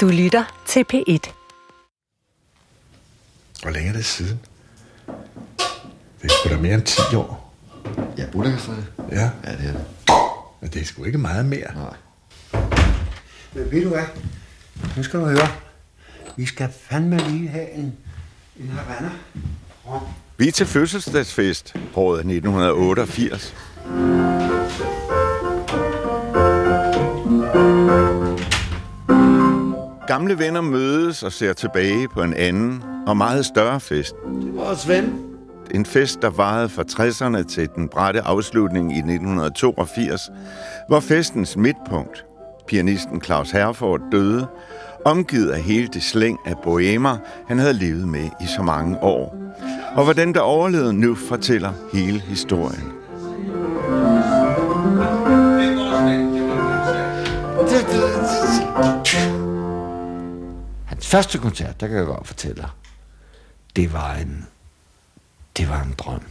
Du lytter til P1. Hvor længe er det siden? Det er sgu da mere end 10 år. Ja, Buddha-kaffe. Ja, Ja, det er det. men det er sgu ikke meget mere. Nej. Men ved du hvad? Nu skal du høre. Vi skal fandme lige have en, en Havana. Rom. Vi er til fødselsdagsfest året 1988. Gamle venner mødes og ser tilbage på en anden og meget større fest. Det var Svend. En fest, der varede fra 60'erne til den bratte afslutning i 1982, hvor festens midtpunkt, pianisten Claus Herford, døde, omgivet af hele det slæng af bohemer, han havde levet med i så mange år. Og hvor den, der overlevede nu, fortæller hele historien. Første koncert, der kan jeg godt fortælle dig, det var en, det var en drøm.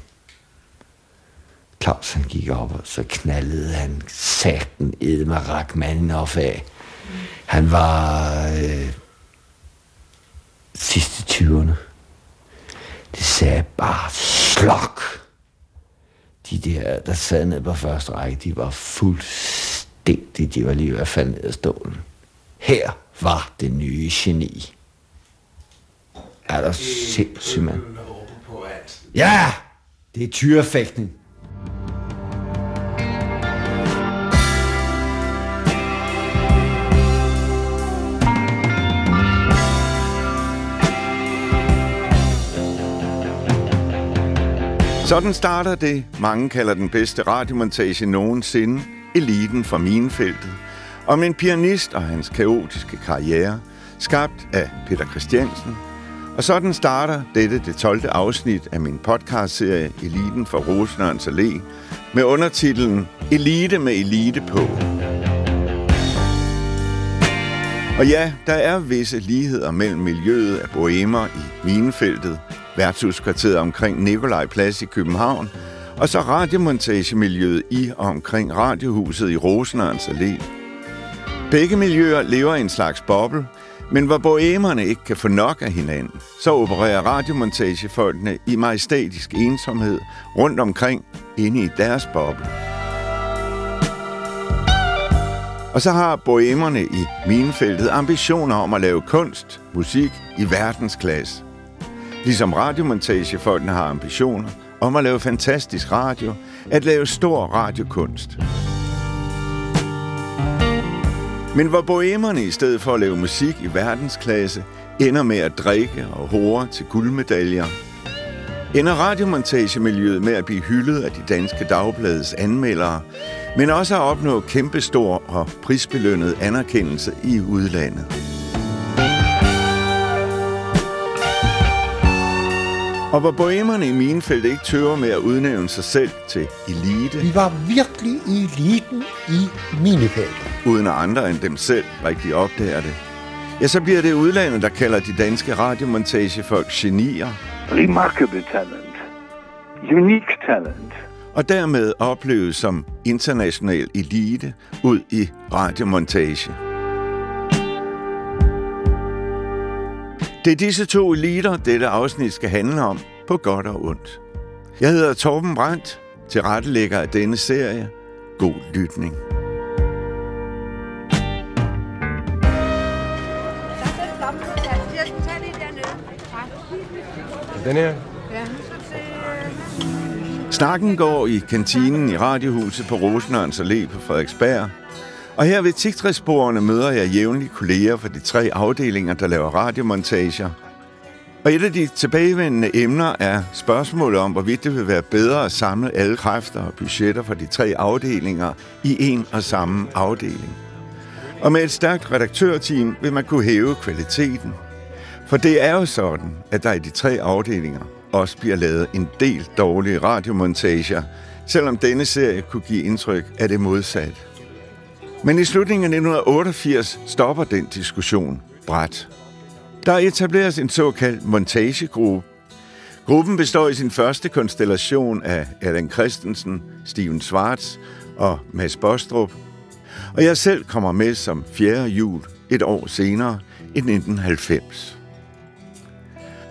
Claus han gik op, og så knaldede han sagten Edmar Rachmaninoff af. Han var øh, sidste 20'erne. Det sagde bare slok. De der, der sad nede på første række, de var fuldstændig, de var lige ved at falde ned af stolen. Her var det nye geni. Er der sindssygt, mand? Ja! Det er tyrefægtning. Sådan starter det, mange kalder den bedste radiomontage nogensinde, eliten fra minefeltet, om en pianist og hans kaotiske karriere, skabt af Peter Christiansen. Og sådan starter dette det 12. afsnit af min podcastserie Eliten fra Rosenørns Allé, med undertitlen Elite med elite på. Og ja, der er visse ligheder mellem miljøet af bohemer i Minefeltet, værtshuskvarteret omkring Nikolaj Plads i København, og så radiomontagemiljøet i og omkring Radiohuset i Rosenørns Allé. Begge miljøer lever i en slags boble, men hvor bohemerne ikke kan få nok af hinanden, så opererer radiomontagefolkene i majestætisk ensomhed rundt omkring inde i deres boble. Og så har bohemerne i minefeltet ambitioner om at lave kunst, musik i verdensklasse. Ligesom radiomontagefolkene har ambitioner om at lave fantastisk radio, at lave stor radiokunst. Men hvor bohemerne i stedet for at lave musik i verdensklasse, ender med at drikke og hore til guldmedaljer, ender radiomontagemiljøet med at blive hyldet af de danske dagblades anmeldere, men også at opnå kæmpestor og prisbelønnet anerkendelse i udlandet. Og hvor bohemerne i Minefelt ikke tøver med at udnævne sig selv til elite, Vi var virkelig eliten i minefeltet uden at andre end dem selv rigtig opdager det, ja, så bliver det udlandet, der kalder de danske radiomontagefolk genier, remarkable talent, unique talent. og dermed opleves som international elite ud i radiomontage. Det er disse to eliter, dette afsnit skal handle om, på godt og ondt. Jeg hedder Torben Brandt, tilrettelægger af denne serie. God lytning. Den her? Snakken går i kantinen i Radiohuset på Rosenørns Allé på Frederiksberg. Og her ved Tigtræsborene møder jeg jævnligt kolleger fra de tre afdelinger, der laver radiomontager. Og et af de tilbagevendende emner er spørgsmålet om, hvorvidt det vil være bedre at samle alle kræfter og budgetter fra de tre afdelinger i en og samme afdeling. Og med et stærkt redaktørteam vil man kunne hæve kvaliteten. For det er jo sådan, at der i de tre afdelinger også bliver lavet en del dårlige radiomontager, selvom denne serie kunne give indtryk af det modsatte. Men i slutningen af 1988 stopper den diskussion bræt. Der etableres en såkaldt montagegruppe. Gruppen består i sin første konstellation af Allan Christensen, Steven Schwartz og Mads Bostrup. Og jeg selv kommer med som fjerde jul et år senere i 1990.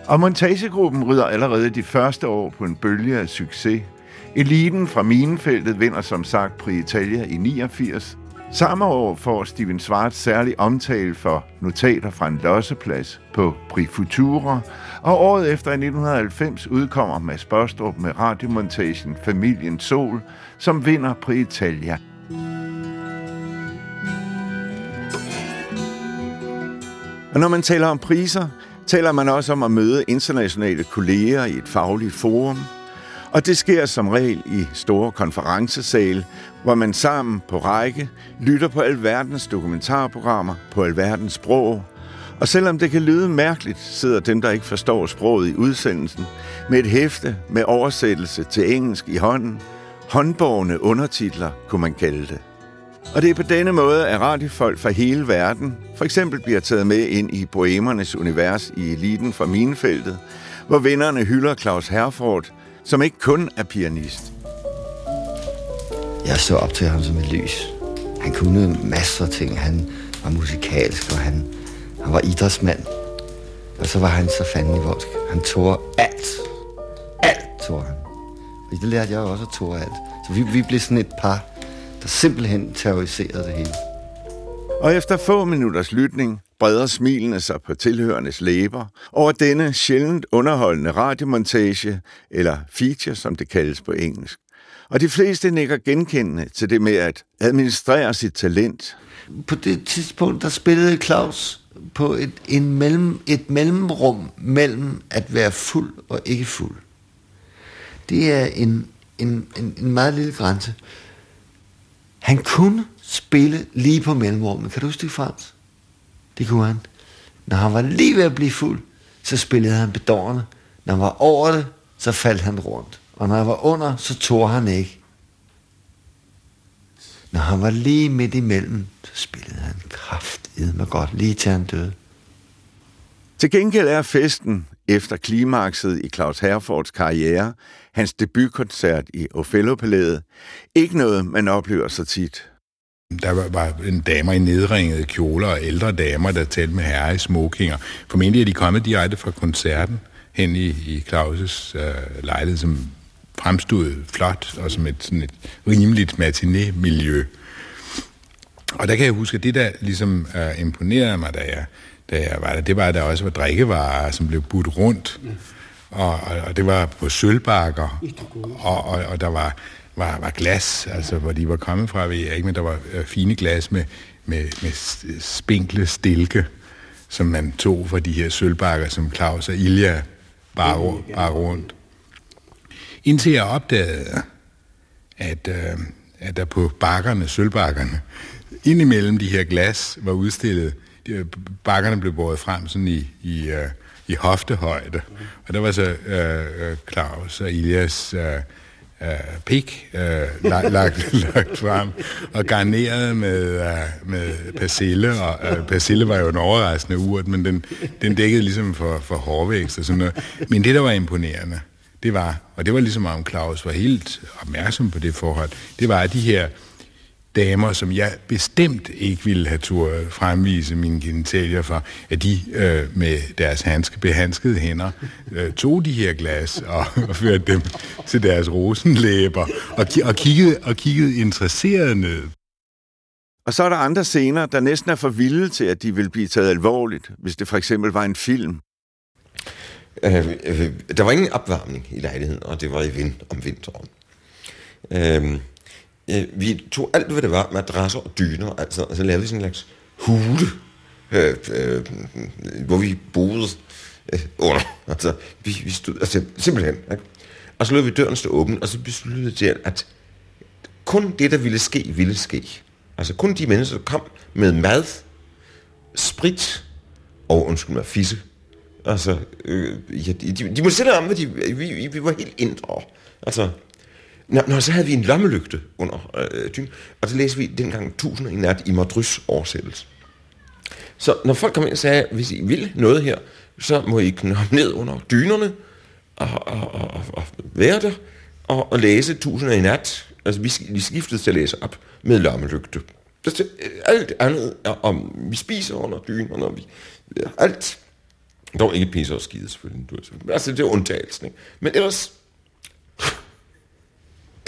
Og montagegruppen rider allerede de første år på en bølge af succes. Eliten fra Minefeltet vinder som sagt Prix Italia i 89. Samme år får Steven Schwartz særlig omtale for notater fra en losseplads på Prix Futura, og året efter i 1990 udkommer Mads Bostrup med radiomontagen Familien Sol, som vinder Prix Italia. Og når man taler om priser, taler man også om at møde internationale kolleger i et fagligt forum. Og det sker som regel i store konferencesale, hvor man sammen på række lytter på alverdens dokumentarprogrammer på alverdens sprog. Og selvom det kan lyde mærkeligt, sidder dem, der ikke forstår sproget i udsendelsen, med et hæfte med oversættelse til engelsk i hånden. Håndborgende undertitler, kunne man kalde det. Og det er på denne måde, at radiofolk fra hele verden for eksempel bliver taget med ind i poemernes univers i eliten fra Minefeltet, hvor vinderne hylder Claus Herford, som ikke kun er pianist. Jeg så op til ham som et lys. Han kunne masser af ting. Han var musikalsk, og han, han var idrætsmand. Og så var han så fandelig voldsk. Han tog alt. Alt tog han. Og det lærte jeg også at tog alt. Så vi, vi blev sådan et par, der simpelthen terroriserede det hele. Og efter få minutters lytning breder smilene sig på tilhørendes læber over denne sjældent underholdende radiomontage, eller feature, som det kaldes på engelsk. Og de fleste nikker genkendende til det med at administrere sit talent. På det tidspunkt, der spillede Claus på et, en mellem, et mellemrum mellem at være fuld og ikke fuld. Det er en, en, en, en meget lille grænse. Han kunne spille lige på mellemrummet. Kan du huske det, Frans? Det kunne han. Når han var lige ved at blive fuld, så spillede han bedårende. Når han var over det, så faldt han rundt. Og når han var under, så tog han ikke. Når han var lige midt imellem, så spillede han kraftedme godt, lige til han døde. Til gengæld er festen efter klimakset i Claus Herfords karriere, hans debutkoncert i Othello-palæet, ikke noget, man oplever så tit. Der var, var en damer i nedringede kjoler og ældre damer, der talte med herre i smokinger. Formentlig er de kommet direkte fra koncerten hen i, i Claus' øh, lejlighed, som fremstod flot og som et, sådan et rimeligt matiné-miljø. Og der kan jeg huske, at det, der ligesom øh, imponerede mig, da jeg, da jeg var der, det var, at der også var drikkevarer, som blev budt rundt. Og, og, og det var på sølvbakker, og, og, og der var, var, var glas, altså hvor de var kommet fra, ved jeg ikke, men der var øh, fine glas med, med, med spinkle stilke, som man tog fra de her sølvbakker, som Claus og Ilja bar, bare rundt. Indtil jeg opdagede, at, øh, at der på bakkerne, sølvbakkerne, indimellem de her glas var udstillet, de, bakkerne blev båret frem sådan i, i, øh, i hoftehøjde. Og der var så øh, Claus og Ilias øh, øh, pik øh, lagt, lagt, lagt frem og garneret med, øh, med persille. Og øh, persille var jo en overraskende urt, men den, den dækkede ligesom for, for hårvækst og sådan noget. Men det, der var imponerende, det var, og det var ligesom om Claus var helt opmærksom på det forhold, det var, at de her damer, som jeg bestemt ikke ville have tur fremvise mine genitalier for, at de øh, med deres handske, behandskede hænder øh, tog de her glas og, og førte dem til deres rosenlæber og, og, kiggede, og kiggede interesseret ned. Og så er der andre scener, der næsten er for vilde til, at de vil blive taget alvorligt, hvis det for eksempel var en film. Øh, øh, der var ingen opvarmning i lejligheden, og det var i vind om vinteren. Øh, øh, vi tog alt, hvad det var, madrasser og dyner, altså, og så lavede vi sådan en slags hule, øh, øh, hvor vi boede øh, under. Altså, vi, vi stod, altså, simpelthen. Ikke? Og så lod vi døren stå åben, og så besluttede vi til, at kun det, der ville ske, ville ske. Altså kun de mennesker, der kom med mad, sprit og, undskyld mig, fisse. Altså, øh, ja, de, de, de må sætte om, hvad de, vi, vi var helt indre. Altså, Nå, nå, så havde vi en lommelygte under øh, øh dynen, og så læste vi dengang tusinder i nat i Madrys oversættelse. Så når folk kom ind og sagde, hvis I vil noget her, så må I knoppe ned under dynerne og, og, og, og være der og, og læse tusinder i nat. Altså, vi, vi skiftede til at læse op med lommelygte. Så det, øh, alt andet er om, vi spiser under dynerne, og vi, alt. Dog ikke pisse og skide, selvfølgelig. Altså, det er undtagelsen, ikke? Men ellers,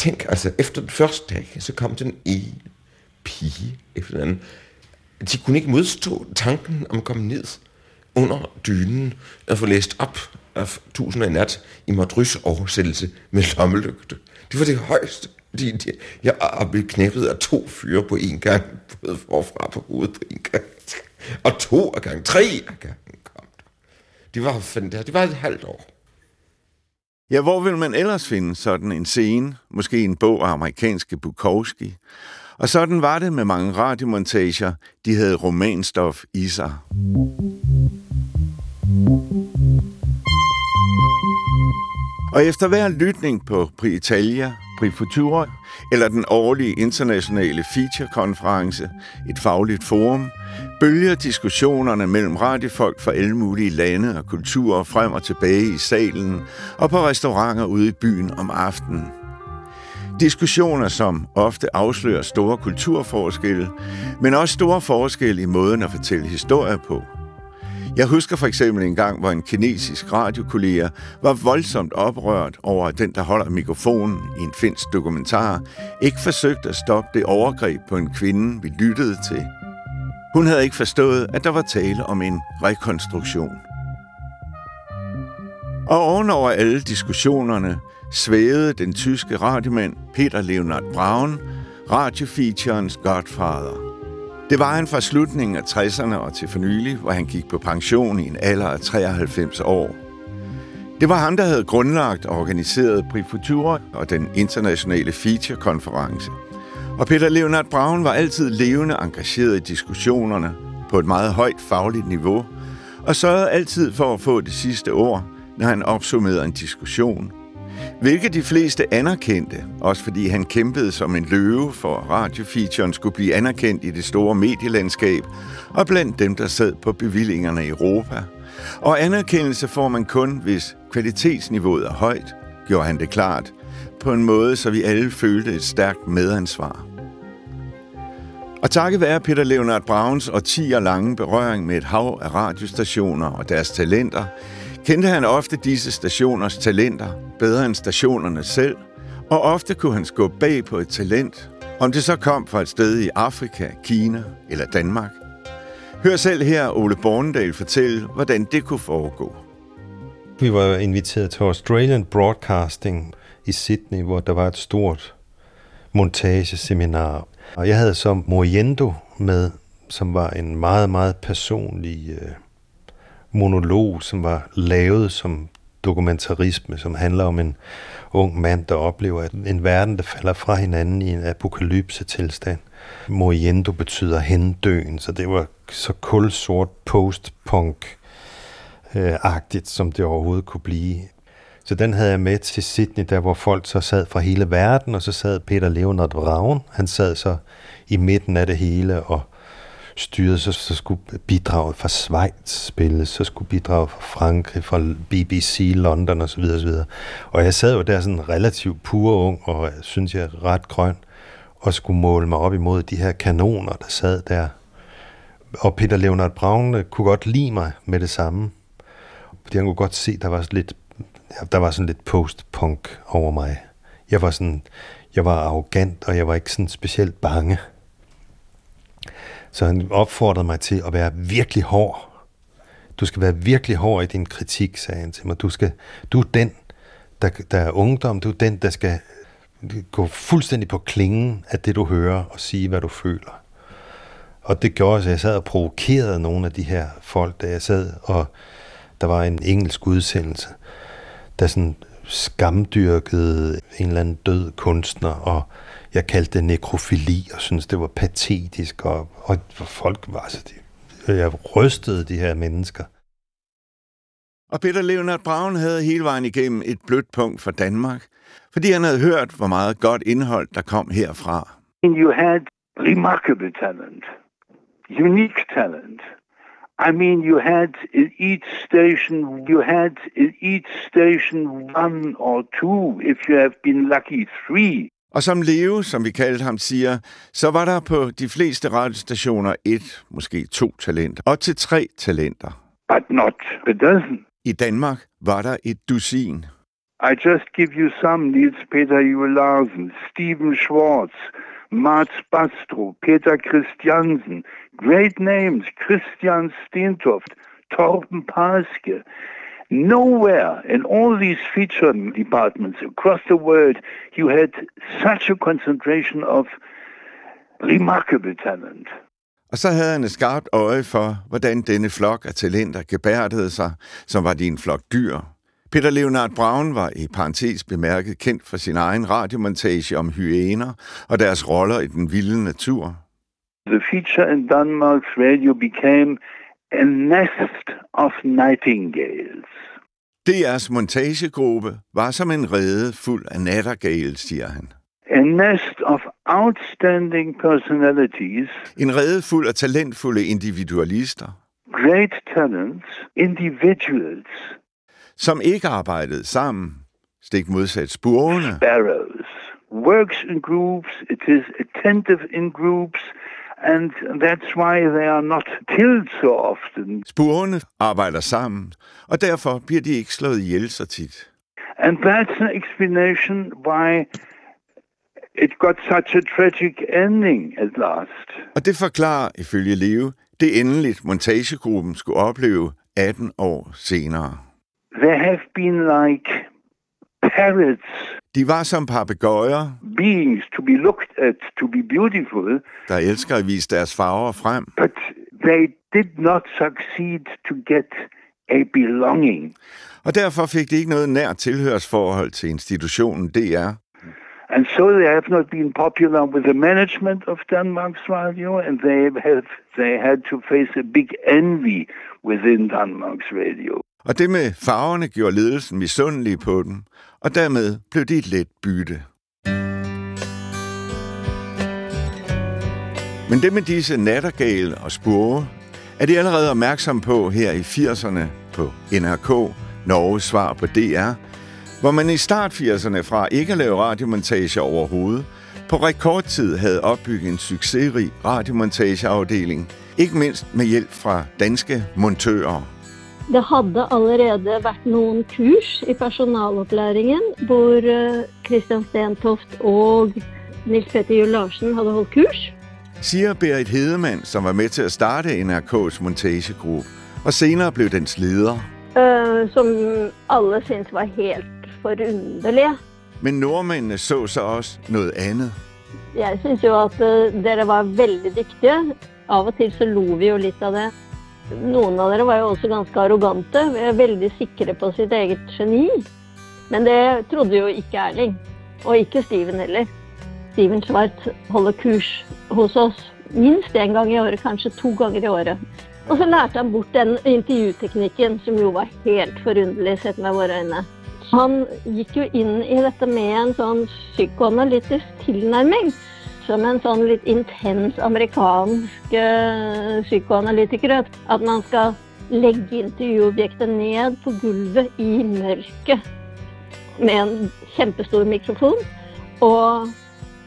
tænk, altså, efter den første dag, så kom den ene pige efter den anden. De kunne ikke modstå tanken om at komme ned under dynen og få læst op af tusinder i nat i Madrys oversættelse med lommelygte. Det var det højeste. De, de, jeg er blevet knæppet af to fyre på en gang, både forfra på hovedet på en gang. Og to af gang, tre af gangen kom der. Det var, det var et halvt år. Ja, hvor vil man ellers finde sådan en scene? Måske en bog af amerikanske Bukowski. Og sådan var det med mange radiomontager. De havde romanstof i sig. Og efter hver lytning på Pri Prix Pri eller den årlige internationale featurekonference, et fagligt forum, bølger diskussionerne mellem radiofolk fra alle mulige lande og kulturer frem og tilbage i salen og på restauranter ude i byen om aftenen. Diskussioner, som ofte afslører store kulturforskelle, men også store forskelle i måden at fortælle historier på. Jeg husker for eksempel en gang, hvor en kinesisk radiokollega var voldsomt oprørt over, at den, der holder mikrofonen i en finsk dokumentar, ikke forsøgte at stoppe det overgreb på en kvinde, vi lyttede til. Hun havde ikke forstået, at der var tale om en rekonstruktion. Og ovenover alle diskussionerne svævede den tyske radiomand Peter Leonard Braun, radiofeaturens godfather. Det var han fra slutningen af 60'erne og til for nylig, hvor han gik på pension i en alder af 93 år. Det var ham, der havde grundlagt og organiseret Prix og den internationale feature-konference. Og Peter Leonard Braun var altid levende engageret i diskussionerne på et meget højt fagligt niveau, og sørgede altid for at få det sidste ord, når han opsummerede en diskussion. Hvilket de fleste anerkendte, også fordi han kæmpede som en løve for radiofeaturen skulle blive anerkendt i det store medielandskab, og blandt dem, der sad på bevillingerne i Europa. Og anerkendelse får man kun, hvis kvalitetsniveauet er højt, gjorde han det klart, på en måde, så vi alle følte et stærkt medansvar. Og takket være Peter Leonard Browns og 10 lange berøring med et hav af radiostationer og deres talenter, kendte han ofte disse stationers talenter bedre end stationerne selv, og ofte kunne han skubbe bag på et talent, om det så kom fra et sted i Afrika, Kina eller Danmark. Hør selv her Ole Bornedal fortælle, hvordan det kunne foregå. Vi var inviteret til Australian Broadcasting i Sydney, hvor der var et stort montageseminar. Og jeg havde så Moriendo med, som var en meget, meget personlig øh, monolog, som var lavet som dokumentarisme, som handler om en ung mand, der oplever at en verden, der falder fra hinanden i en apokalypse-tilstand. Moriendo betyder hendøen, så det var så kulsort post-punk øh, agtigt, som det overhovedet kunne blive. Så den havde jeg med til Sydney, der hvor folk så sad fra hele verden, og så sad Peter Leonard Ravn, Han sad så i midten af det hele og styret, så, så skulle bidraget fra Schweiz spille, så skulle bidraget fra Frankrig, fra BBC, London osv. osv. Og jeg sad jo der sådan relativt pur ung, og synes jeg ret grøn, og skulle måle mig op imod de her kanoner, der sad der. Og Peter Leonard Braun øh, kunne godt lide mig med det samme. Fordi han kunne godt se, der var sådan lidt, ja, der var sådan lidt post-punk over mig. Jeg var sådan, jeg var arrogant, og jeg var ikke sådan specielt bange. Så han opfordrede mig til at være virkelig hård. Du skal være virkelig hård i din kritik, sagde han til mig. Du, skal, du er den, der, der er ungdom. Du er den, der skal gå fuldstændig på klingen af det, du hører, og sige, hvad du føler. Og det gjorde, at jeg sad og provokerede nogle af de her folk, da jeg sad, og der var en engelsk udsendelse, der sådan skamdyrkede en eller anden død kunstner, og jeg kaldte det nekrofili, og synes det var patetisk, og, og folk var altså, de, jeg rystede de her mennesker. Og Peter Leonard Braun havde hele vejen igennem et blødt punkt for Danmark, fordi han havde hørt, hvor meget godt indhold, der kom herfra. You had remarkable talent, unique talent. I mean, you had in each station, you had in each station one or two, if you have been lucky, three Og som Leo, som vi kaldte ham, siger, så var der på de fleste radiostationer et, måske to talenter, og til tre talenter. but not a dozen. I Danmark var der et dusin. I just give you some Niels Peter Jularsen, Steven Schwartz, Mats Bastro, Peter Christiansen, great names, Christian Stentoft, Torben Paske. Nowhere in all these feature departments across the world you had such a concentration of remarkable talent. Og så havde han et skarpt øje for, hvordan denne flok af talenter gebærdede sig, som var de en flok dyr. Peter Leonard Braun var i parentes bemærket kendt for sin egen radiomontage om hyæner og deres roller i den vilde natur. The feature in Denmark's radio became a nest of nightingales. DR's montagegruppe. Var som en rede fuld af nattergale, siger han. A nest of outstanding personalities, En rede fuld af talentfulde individualister, great talents, individuals, som ikke arbejdede sammen, stik modsat spurvene, sparrows, works in groups, it is attentive in groups, and that's why they are not killed so often. Spurvene arbejder sammen, og derfor bliver de ikke slået ihjel så tit. And that's an explanation why it got such a tragic ending at last. Og det forklarer, ifølge Leo, det endeligt montagegruppen skulle opleve 18 år senere. They have been like parrots, De var som papegøjer, beings to be looked at, to be beautiful, der elsker at vise deres farver frem, but they did not succeed to get a belonging. og derfor fik de ikke noget nær tilhørsforhold til institutionen DR. And so they have not been popular with the management of Denmark's radio, and they have they had to face a big envy within Denmark's radio. Og det med farverne gjorde ledelsen misundelige på dem, og dermed blev de et let bytte. Men det med disse nattergale og spurve, er de allerede opmærksom på her i 80'erne på NRK, Norges svar på DR, hvor man i start 80'erne fra ikke at lave radiomontage overhovedet, på rekordtid havde opbygget en succesrig radiomontageafdeling, ikke mindst med hjælp fra danske montører. Det hadde allerede vært noen kurs i personalopplæringen hvor eh, Christian Stentoft og Nils Petter Juel Larsen hadde holdt kurs. Siger Berit Hedemann, som var med til at starte NRK's montagegruppe, og senere blev dens leder. eh, som alle syntes var helt forunderlige. Men nordmændene så så også noget andet. Jeg syns jo at eh, dere var veldig dyktige. Av og til så lo vi jo litt av det. Noen av dere var jo også ganske arrogante, veldig sikre på sitt eget geni. Men det trodde jo ikke Erling, og ikke Steven heller. Steven Schwartz holder kurs hos oss minst én gang i året, kanskje to ganger i året. Og så lærte han bort den intervjuteknikken, som jo var helt forunderlig sett med våre øyne. Han gikk jo inn i dette med en sånn psykoanalytisk tilnærming. Som en sånn litt intens amerikansk eh, psykoanalytiker. At man skal legge intervjuobjektet ned på gulvet i mørket med en kjempestor mikrofon. Og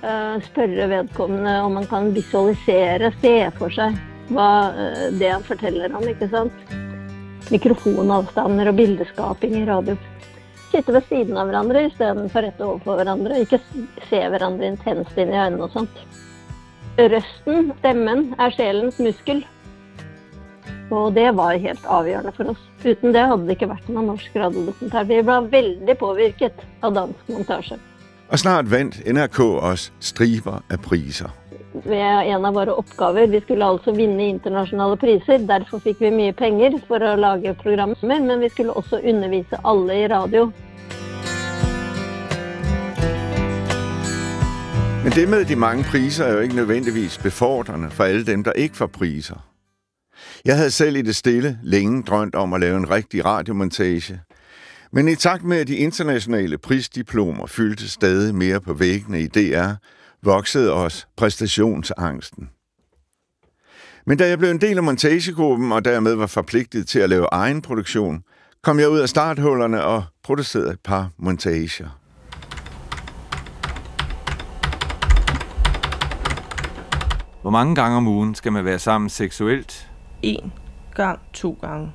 eh, spørre vedkommende om man kan visualisere, se for seg hva eh, det han forteller om. ikke sant? Mikrofonavstander og bildeskaping i radio sitte ved siden av hverandre istedenfor rett overfor hverandre. Ikke se hverandre intenst inn i øynene og sånt. Røsten, stemmen, er sjelens muskel. Og det var helt avgjørende for oss. Uten det hadde det ikke vært noen norsk radiodokumentar. Vi ble veldig påvirket av dansk montasje. Og snart vandt NRK også striber af priser. Ved en av våre oppgaver, vi skulle altså vinne internasjonale priser. Derfor fikk vi mye penger for å lage programmer, men vi skulle også undervise alle i radio. Men det med de mange priser er jo ikke nødvendigvis befordrende for alle dem, der ikke får priser. Jeg havde selv i det stille længe drømt om at lave en rigtig radiomontage. Men i takt med, at de internationale prisdiplomer fyldte stadig mere på væggene i DR, voksede også præstationsangsten. Men da jeg blev en del af montagegruppen og dermed var forpligtet til at lave egen produktion, kom jeg ud af starthullerne og producerede et par montager. Hvor mange gange om ugen skal man være sammen seksuelt? En gang, to gange.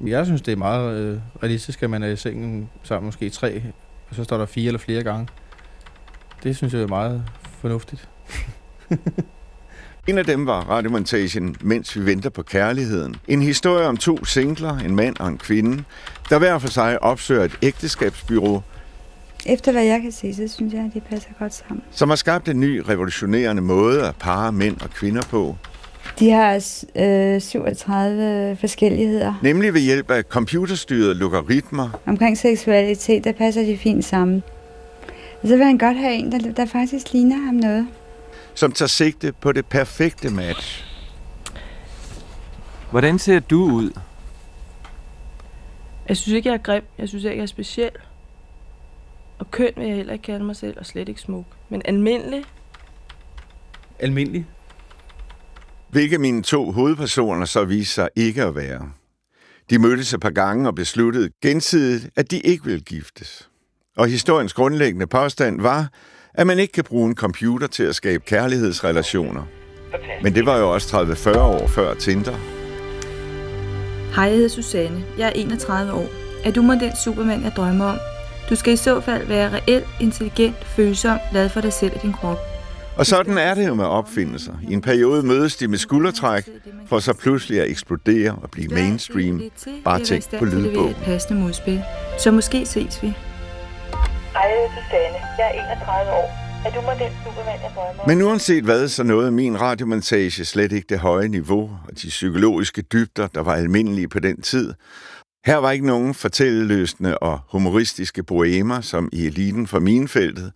Jeg synes, det er meget øh, realistisk, at man er i sengen sammen måske tre, og så står der fire eller flere gange. Det synes jeg er meget fornuftigt. En af dem var radiomontagen Mens vi venter på kærligheden. En historie om to singler, en mand og en kvinde, der hver for sig opsøger et ægteskabsbyrå, Efter hvad jeg kan se, så synes jeg, at de passer godt sammen. som har skabt en ny revolutionerende måde at parre mænd og kvinder på. De har øh, 37 forskelligheder. Nemlig ved hjælp af computerstyrede logaritmer, Omkring seksualitet, der passer de fint sammen. Og så vil han godt have en, der, der faktisk ligner ham noget. som tager sigte på det perfekte match. Hvordan ser du ud? Jeg synes ikke, jeg er grim. Jeg synes ikke, jeg er speciel. Og køn vil jeg heller ikke kalde mig selv, og slet ikke smuk. Men almindelig, Almindelig. Hvilket mine to hovedpersoner så viste sig ikke at være. De mødtes et par gange og besluttede gensidigt, at de ikke ville giftes. Og historiens grundlæggende påstand var, at man ikke kan bruge en computer til at skabe kærlighedsrelationer. Men det var jo også 30-40 år før Tinder. Hej, jeg hedder Susanne. Jeg er 31 år. Er du mig den supermand, jeg drømmer om? Du skal i så fald være reelt, intelligent, følsom, glad for dig selv og din krop. Og sådan er det jo med opfindelser. I en periode mødes de med skuldertræk, for så pludselig at eksplodere og blive mainstream. Bare tænk på lydbog. passende modspil. Så måske ses vi. Hej, jeg Susanne. Jeg er 31 år. Er du mig den supermand, jeg drømmer? Men uanset hvad, så nåede min radiomontage slet ikke det høje niveau og de psykologiske dybder, der var almindelige på den tid. Her var ikke nogen fortælleløsende og humoristiske boemer, som i eliten fra minfeltet,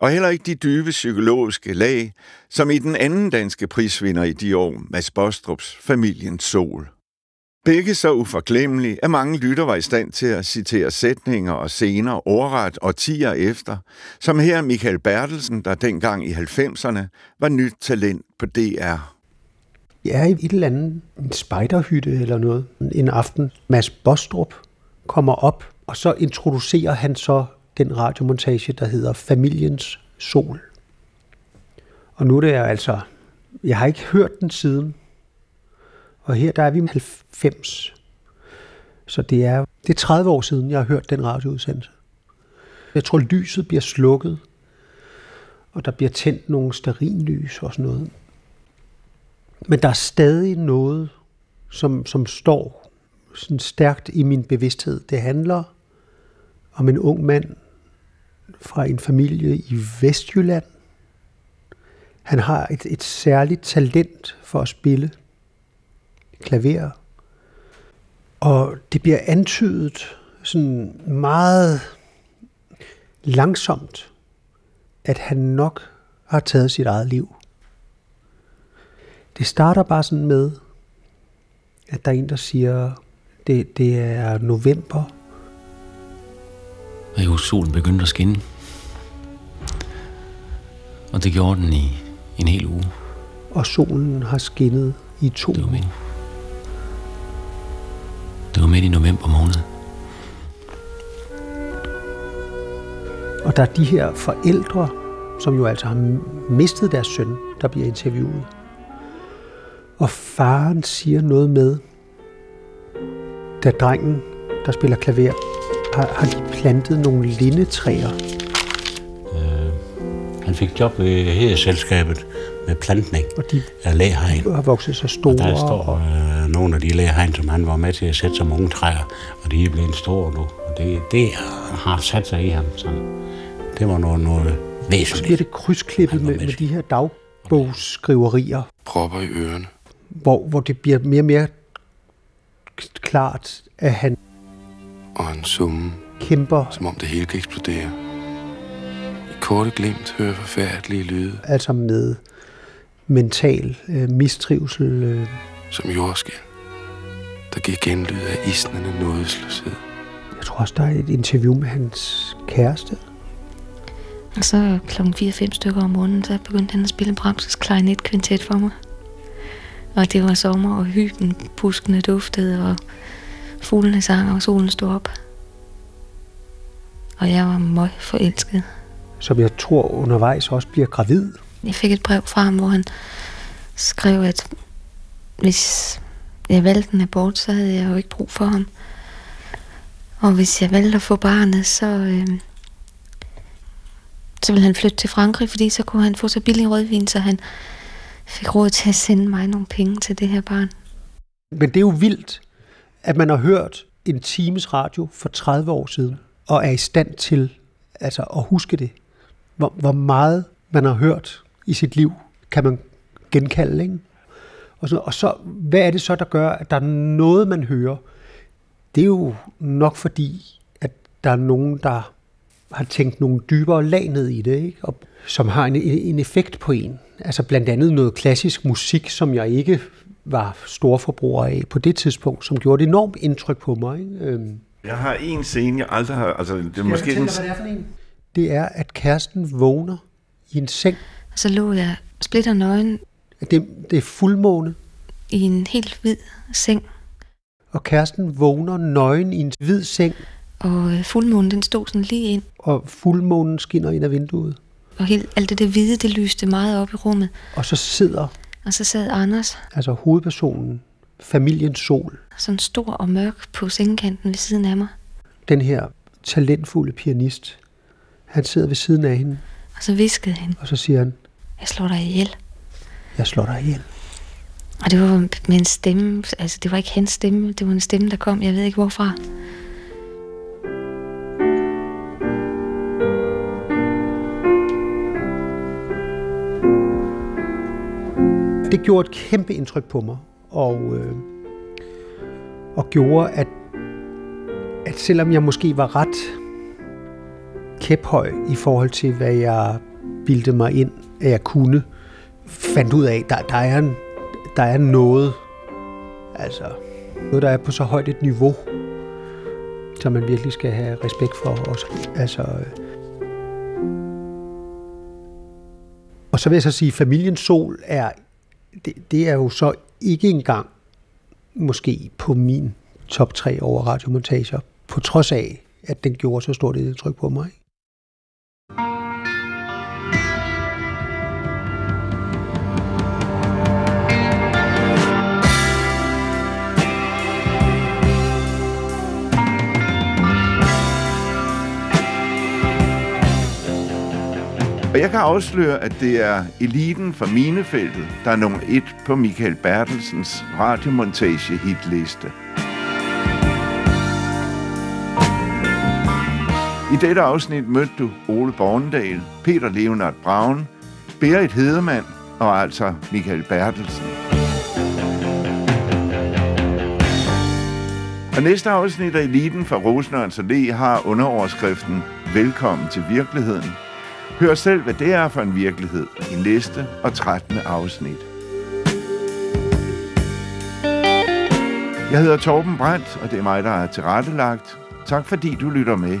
og heller ikke de dybe psykologiske lag, som i den anden danske prisvinder i de år, Mads Bostrups Familiens Sol. Begge så uforglemmelige, at mange lytter var i stand til at citere sætninger og scener ordret og tiger efter, som her Michael Bertelsen, der dengang i 90'erne var nyt talent på DR. Jeg er i et eller andet en spejderhytte eller noget en aften. Mads Bostrup kommer op, og så introducerer han så den radiomontage, der hedder Familiens Sol. Og nu er det altså, jeg har ikke hørt den siden. Og her der er vi 90. Så det er, det er 30 år siden, jeg har hørt den radioudsendelse. Jeg tror, lyset bliver slukket, og der bliver tændt nogle sterinlys og sådan noget. Men der er stadig noget, som, som står sådan stærkt i min bevidsthed. Det handler om en ung mand fra en familie i Vestjylland. Han har et, et særligt talent for at spille klaver. Og det bliver antydet sådan meget langsomt, at han nok har taget sit eget liv. Det starter bare sådan med, at der er en, der siger, det, det er november, Og jo, solen begyndte at skinne. Og det gjorde den i en hel uge. og solen har skinnet i to det var det var midt i november måned. Og der er de her forældre, som jo altså har mistet deres søn, der bliver interviewet. Og faren siger noget med, da drengen, der spiller klaver, har, har de plantet nogle lindetræer. Han fik job ved Hedeselskabet med plantning Og de af læhegn. har vokset så store. Og der står øh, nogle af de læhegn, som han var med til at sætte som unge træer, og de er blevet store nu. Og det, det har sat sig i ham. Så det var noget, noget Og så væsentligt. bliver det krydsklippet med, med de her dagbogsskriverier, Propper i ørerne. hvor, hvor det bliver mere og mere klart, at han Og en summe, kæmper som om det hele kan eksplodere. I korte glimt hører forfærdelige lyde, altså med mental øh, mistrivsel. Øh, som jordskæl, der giver genlyd af isnende nådesløshed. jeg tror også, der er et interview med hans kæreste. Og så klokken 4-5 stykker om morgenen, så begyndte han at spille Brahms' klarinetkvintet for mig. Og det var sommer, og hyben, buskene duftede, og fuglene sang, og solen stod op. Og jeg var møg forelsket. som jeg tror undervejs også bliver gravid. Jeg fik et brev fra ham, hvor han skrev, at hvis jeg valgte en abort, så havde jeg jo ikke brug for ham. Og hvis jeg valgte at få barnet, så, øh, så ville han flytte til Frankrig, fordi så kunne han få så billig rødvin, så han fik råd til at sende mig nogle penge til det her barn. Men det er jo vildt, at man har hørt en times radio for 30 år siden, og er i stand til altså, at huske det. Hvor, hvor meget man har hørt i sit liv, kan man genkalde, ikke? Og så, og så, hvad er det så, der gør, at der er noget, man hører? Det er jo nok fordi, at der er nogen, der har tænkt nogle dybere lag ned i det, ikke? Og, som har en, en effekt på en. Altså blandt andet noget klassisk musik, som jeg ikke var storforbruger af på det tidspunkt, som gjorde et enormt indtryk på mig. Ikke? Øhm, Jeg har en scene, jeg aldrig har... Altså, det er Skal måske jeg den, fortælle dig, hvad det er for en? Det er, at kæresten vågner i en seng. Og så lå jeg splitter nøgen Det, det er fuldmåne, i en helt hvid seng, og kæresten vågner nøgen i en hvid seng, og øh, fuldmånen den stod sådan lige ind, og fuldmånen skinner ind af vinduet. og helt, alt det der hvide, det lyste meget op i rummet. Og så sidder Og så sad Anders, altså hovedpersonen, familiens sol, sådan stor og mørk på sengekanten ved siden af mig. den her talentfulde pianist. Han sidder ved siden af hende, Og så viskede han, og så siger han, jeg slår dig ihjel. Jeg slår dig ihjel. Og det var med en stemme, altså det var ikke hans stemme, det var en stemme, der kom, jeg ved ikke hvorfra. Det gjorde et kæmpe indtryk på mig, og, øh, og gjorde, at, at selvom jeg måske var ret kæphøj i forhold til, hvad jeg bildte mig ind, at jeg kunne, fandt ud af, der, der, er, en, der er noget, altså noget, der er på så højt et niveau, som man virkelig skal have respekt for også. Altså, øh. og så vil jeg så sige, at familiens sol er det, det er jo så ikke engang måske på min top 3 over radiomontager, på trods af, at den gjorde så stort et indtryk på mig. Og jeg kan afsløre, at det er eliten fra minefeltet, der er nummer et på Michael Bertelsens radiomontage hitliste. I dette afsnit mødte du Ole Bornedal, Peter Leonard Braun, Berit Hedemann og altså Michael Bertelsen. Og næste afsnit af Eliten fra Rosenørns Allé har underoverskriften Velkommen til virkeligheden. Hør selv, hvad det er for en virkelighed i næste og 13. afsnit. Jeg hedder Torben Brandt, og det er mig, der er tilrettelagt. Tak fordi du lytter med.